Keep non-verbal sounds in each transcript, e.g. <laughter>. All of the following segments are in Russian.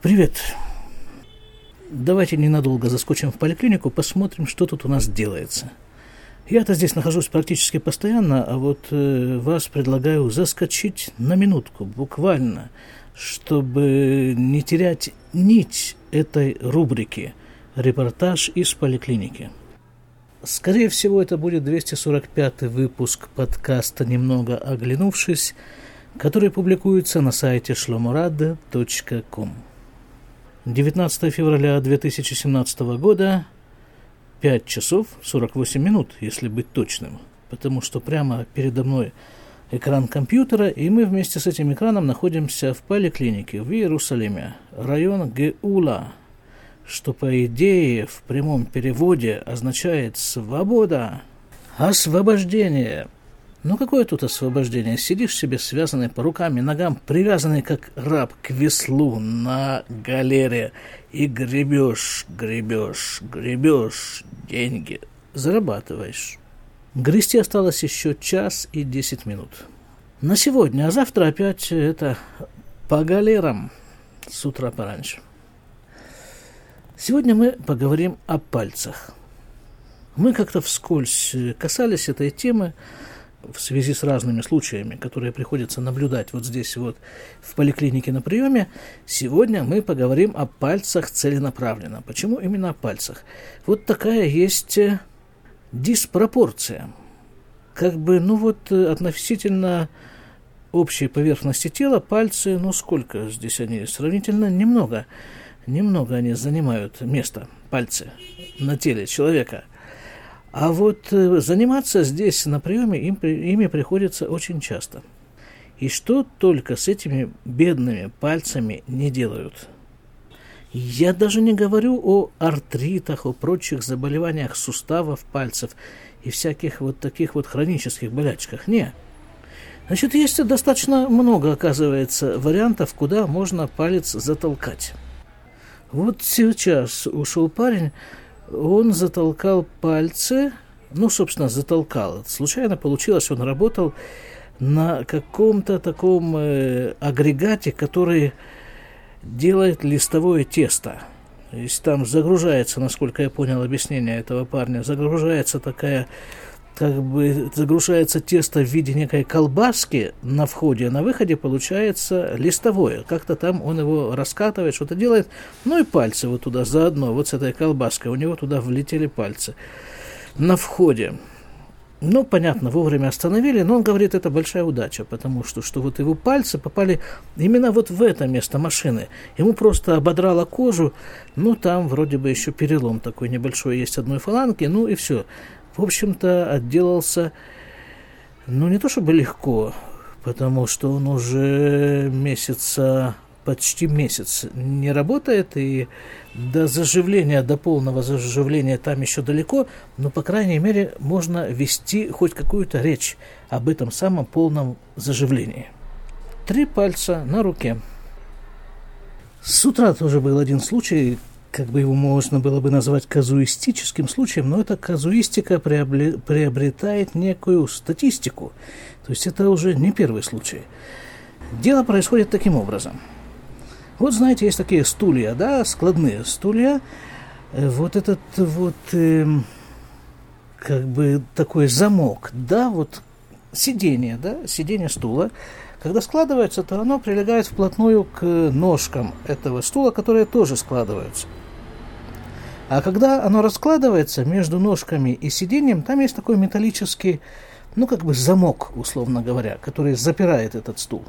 Привет. Давайте ненадолго заскочим в поликлинику, посмотрим, что тут у нас делается. Я-то здесь нахожусь практически постоянно, а вот э, вас предлагаю заскочить на минутку, буквально, чтобы не терять нить этой рубрики «Репортаж из поликлиники». Скорее всего, это будет 245 выпуск подкаста «Немного оглянувшись», который публикуется на сайте shlomorada.com. 19 февраля 2017 года, 5 часов 48 минут, если быть точным, потому что прямо передо мной экран компьютера, и мы вместе с этим экраном находимся в поликлинике в Иерусалиме, район Геула, что по идее в прямом переводе означает «свобода», «освобождение», ну какое тут освобождение? Сидишь себе связанный по рукам и ногам, привязанный как раб к веслу на галере и гребешь, гребешь, гребешь, деньги зарабатываешь. Грести осталось еще час и десять минут. На сегодня, а завтра опять это по галерам с утра пораньше. Сегодня мы поговорим о пальцах. Мы как-то вскользь касались этой темы, в связи с разными случаями, которые приходится наблюдать вот здесь вот в поликлинике на приеме, сегодня мы поговорим о пальцах целенаправленно. Почему именно о пальцах? Вот такая есть э, диспропорция. Как бы, ну вот, э, относительно общей поверхности тела пальцы, ну сколько здесь они, сравнительно немного. Немного они занимают место, пальцы, на теле человека – а вот э, заниматься здесь на приеме им, ими приходится очень часто. И что только с этими бедными пальцами не делают. Я даже не говорю о артритах, о прочих заболеваниях суставов пальцев и всяких вот таких вот хронических болячках. Не. Значит, есть достаточно много, оказывается, вариантов, куда можно палец затолкать. Вот сейчас ушел парень, он затолкал пальцы, ну, собственно, затолкал. Случайно получилось, он работал на каком-то таком э, агрегате, который делает листовое тесто. То есть там загружается, насколько я понял объяснение этого парня, загружается такая как бы загружается тесто в виде некой колбаски на входе, а на выходе получается листовое. Как-то там он его раскатывает, что-то делает. Ну и пальцы вот туда заодно, вот с этой колбаской, у него туда влетели пальцы. На входе. Ну, понятно, вовремя остановили, но он говорит, это большая удача, потому что, что вот его пальцы попали именно вот в это место машины. Ему просто ободрало кожу, ну, там вроде бы еще перелом такой небольшой есть одной фаланги, ну и все в общем-то, отделался, ну, не то чтобы легко, потому что он уже месяца, почти месяц не работает, и до заживления, до полного заживления там еще далеко, но, по крайней мере, можно вести хоть какую-то речь об этом самом полном заживлении. Три пальца на руке. С утра тоже был один случай, как бы его можно было бы назвать казуистическим случаем, но эта казуистика приобретает некую статистику. То есть это уже не первый случай. Дело происходит таким образом. Вот знаете, есть такие стулья, да, складные стулья. Э, вот этот вот э, как бы такой замок, да, вот сиденье, да, сиденье стула, когда складывается, то оно прилегает вплотную к ножкам этого стула, которые тоже складываются. А когда оно раскладывается между ножками и сиденьем, там есть такой металлический, ну как бы замок, условно говоря, который запирает этот стул.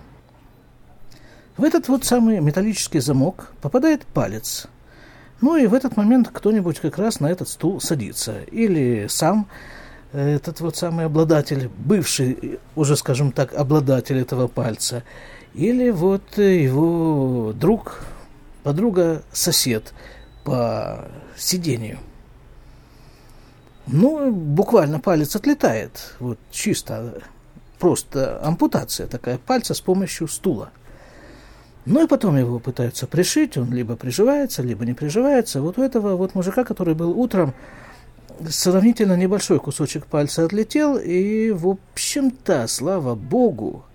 В этот вот самый металлический замок попадает палец. Ну и в этот момент кто-нибудь как раз на этот стул садится. Или сам этот вот самый обладатель, бывший, уже скажем так, обладатель этого пальца, или вот его друг, подруга, сосед по сидению. Ну, буквально палец отлетает, вот чисто, просто ампутация такая пальца с помощью стула. Ну и потом его пытаются пришить, он либо приживается, либо не приживается. Вот у этого вот мужика, который был утром, сравнительно небольшой кусочек пальца отлетел, и, в общем-то, слава богу,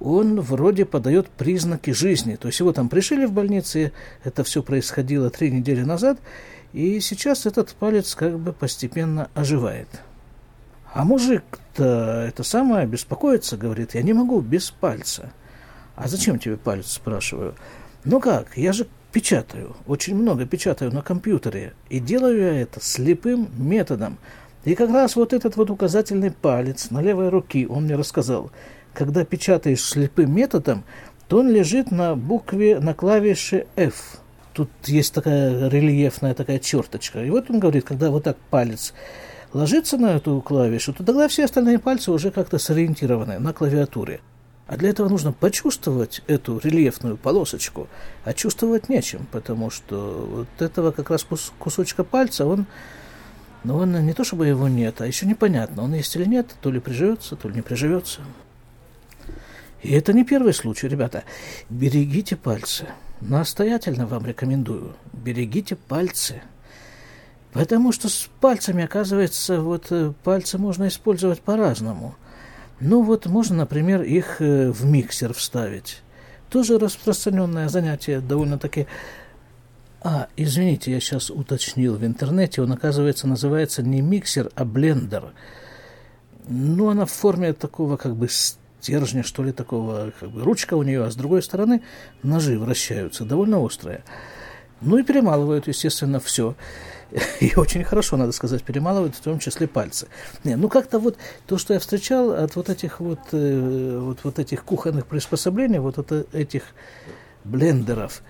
он вроде подает признаки жизни. То есть его там пришили в больнице, это все происходило три недели назад, и сейчас этот палец как бы постепенно оживает. А мужик-то это самое беспокоится, говорит, я не могу без пальца. А зачем тебе палец, спрашиваю. Ну как, я же печатаю, очень много печатаю на компьютере, и делаю я это слепым методом. И как раз вот этот вот указательный палец на левой руке, он мне рассказал, когда печатаешь слепым методом, то он лежит на букве, на клавише F. Тут есть такая рельефная такая черточка. И вот он говорит, когда вот так палец ложится на эту клавишу, то тогда все остальные пальцы уже как-то сориентированы на клавиатуре. А для этого нужно почувствовать эту рельефную полосочку, а чувствовать нечем, потому что вот этого как раз кус кусочка пальца, он, ну, он не то чтобы его нет, а еще непонятно, он есть или нет, то ли приживется, то ли не приживется. И это не первый случай, ребята. Берегите пальцы. Настоятельно вам рекомендую. Берегите пальцы. Потому что с пальцами, оказывается, вот э, пальцы можно использовать по-разному. Ну вот можно, например, их э, в миксер вставить. Тоже распространенное занятие, довольно-таки... А, извините, я сейчас уточнил в интернете, он, оказывается, называется не миксер, а блендер. Ну, она в форме такого как бы стержня, что ли, такого, как бы ручка у нее, а с другой стороны ножи вращаются, довольно острые. Ну и перемалывают, естественно, все. <laughs> И очень хорошо, надо сказать, перемалывают, в том числе пальцы. Не, ну как-то вот то, что я встречал от вот этих вот, э, вот, вот этих кухонных приспособлений, вот от этих блендеров,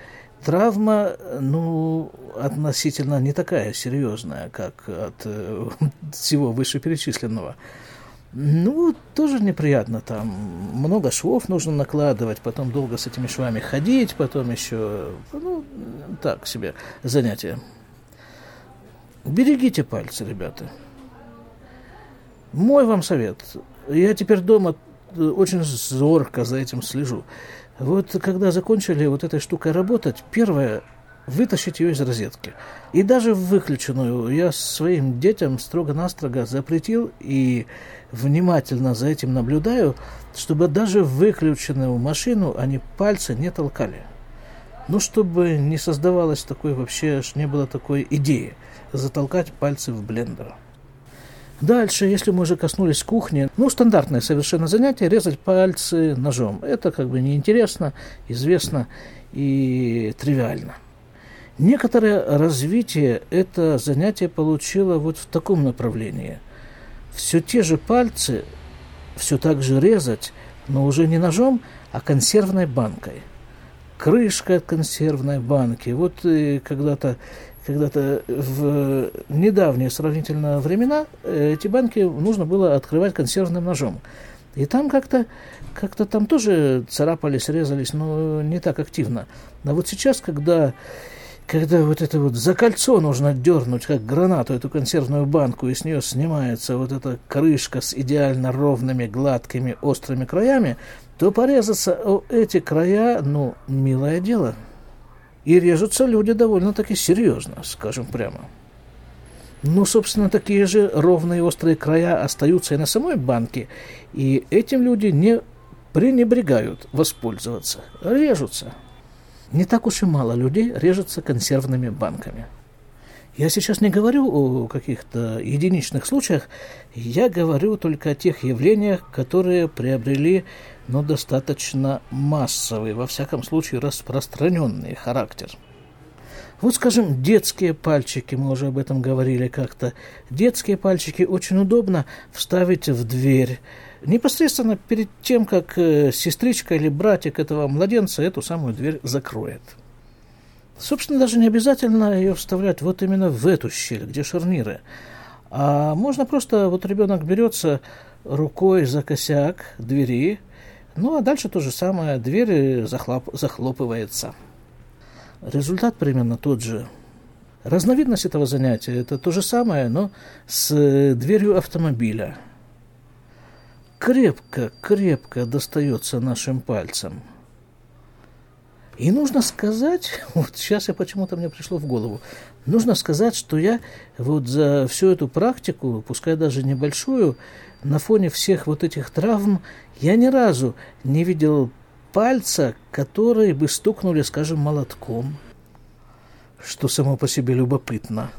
травма, ну, относительно не такая серьезная, как от э, <laughs> всего вышеперечисленного. Ну, тоже неприятно там. Много швов нужно накладывать, потом долго с этими швами ходить, потом еще, ну, так себе занятие. Берегите пальцы, ребята. Мой вам совет. Я теперь дома очень зорко за этим слежу. Вот когда закончили вот этой штукой работать, первое, вытащить ее из розетки. И даже выключенную я своим детям строго-настрого запретил и внимательно за этим наблюдаю, чтобы даже выключенную машину они пальцы не толкали. Ну, чтобы не создавалось такой вообще, не было такой идеи затолкать пальцы в блендер. Дальше, если мы уже коснулись кухни, ну, стандартное совершенно занятие – резать пальцы ножом. Это как бы неинтересно, известно и тривиально. Некоторое развитие это занятие получило вот в таком направлении. Все те же пальцы, все так же резать, но уже не ножом, а консервной банкой. Крышка от консервной банки. Вот э, когда-то когда-то в недавние сравнительно времена э, эти банки нужно было открывать консервным ножом. И там как-то как-то там тоже царапались, резались, но не так активно. А вот сейчас, когда когда вот это вот за кольцо нужно дернуть, как гранату, эту консервную банку, и с нее снимается вот эта крышка с идеально ровными, гладкими, острыми краями, то порезаться о эти края, ну, милое дело. И режутся люди довольно-таки серьезно, скажем прямо. Ну, собственно, такие же ровные острые края остаются и на самой банке, и этим люди не пренебрегают воспользоваться, режутся не так уж и мало людей режутся консервными банками. Я сейчас не говорю о каких-то единичных случаях, я говорю только о тех явлениях, которые приобрели ну, достаточно массовый, во всяком случае распространенный характер. Вот, скажем, детские пальчики, мы уже об этом говорили как-то. Детские пальчики очень удобно вставить в дверь, непосредственно перед тем, как э, сестричка или братик этого младенца эту самую дверь закроет. Собственно, даже не обязательно ее вставлять вот именно в эту щель, где шарниры. А можно просто, вот ребенок берется рукой за косяк двери, ну а дальше то же самое, дверь захлоп, захлопывается. Результат примерно тот же. Разновидность этого занятия – это то же самое, но с дверью автомобиля – крепко, крепко достается нашим пальцам. И нужно сказать, <laughs> вот сейчас я почему-то мне пришло в голову, нужно сказать, что я вот за всю эту практику, пускай даже небольшую, на фоне всех вот этих травм, я ни разу не видел пальца, которые бы стукнули, скажем, молотком, что само по себе любопытно.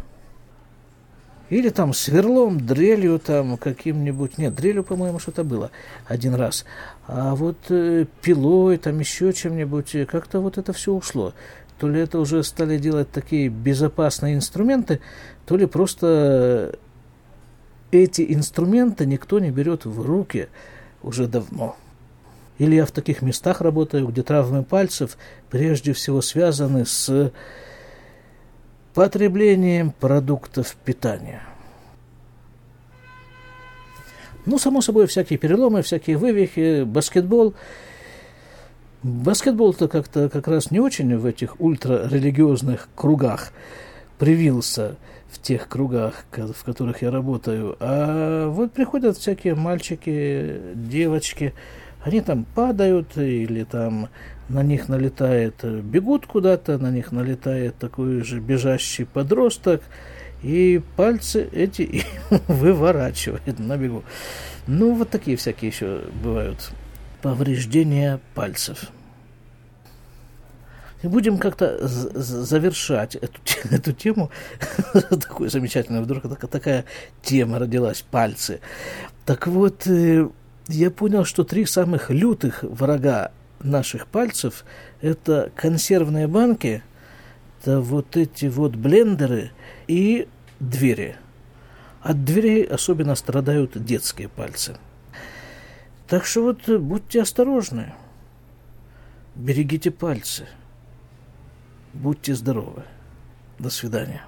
Или там сверлом, дрелью там каким-нибудь. Нет, дрелью, по-моему, что-то было один раз. А вот э, пилой, там еще чем-нибудь, э, как-то вот это все ушло. То ли это уже стали делать такие безопасные инструменты, то ли просто эти инструменты никто не берет в руки уже давно. Или я в таких местах работаю, где травмы пальцев прежде всего связаны с потреблением продуктов питания. Ну, само собой, всякие переломы, всякие вывихи, баскетбол. Баскетбол-то как-то как раз не очень в этих ультрарелигиозных кругах привился в тех кругах, в которых я работаю. А вот приходят всякие мальчики, девочки, они там падают или там на них налетает, бегут куда-то, на них налетает такой же бежащий подросток, и пальцы эти <laughs> выворачивает на бегу. Ну, вот такие всякие еще бывают повреждения пальцев. И будем как-то завершать эту, <laughs> эту тему. <laughs> Такой замечательный, вдруг такая тема родилась, пальцы. Так вот, э, я понял, что три самых лютых врага наших пальцев – это консервные банки, это вот эти вот блендеры и двери. От дверей особенно страдают детские пальцы. Так что вот будьте осторожны, берегите пальцы, будьте здоровы. До свидания.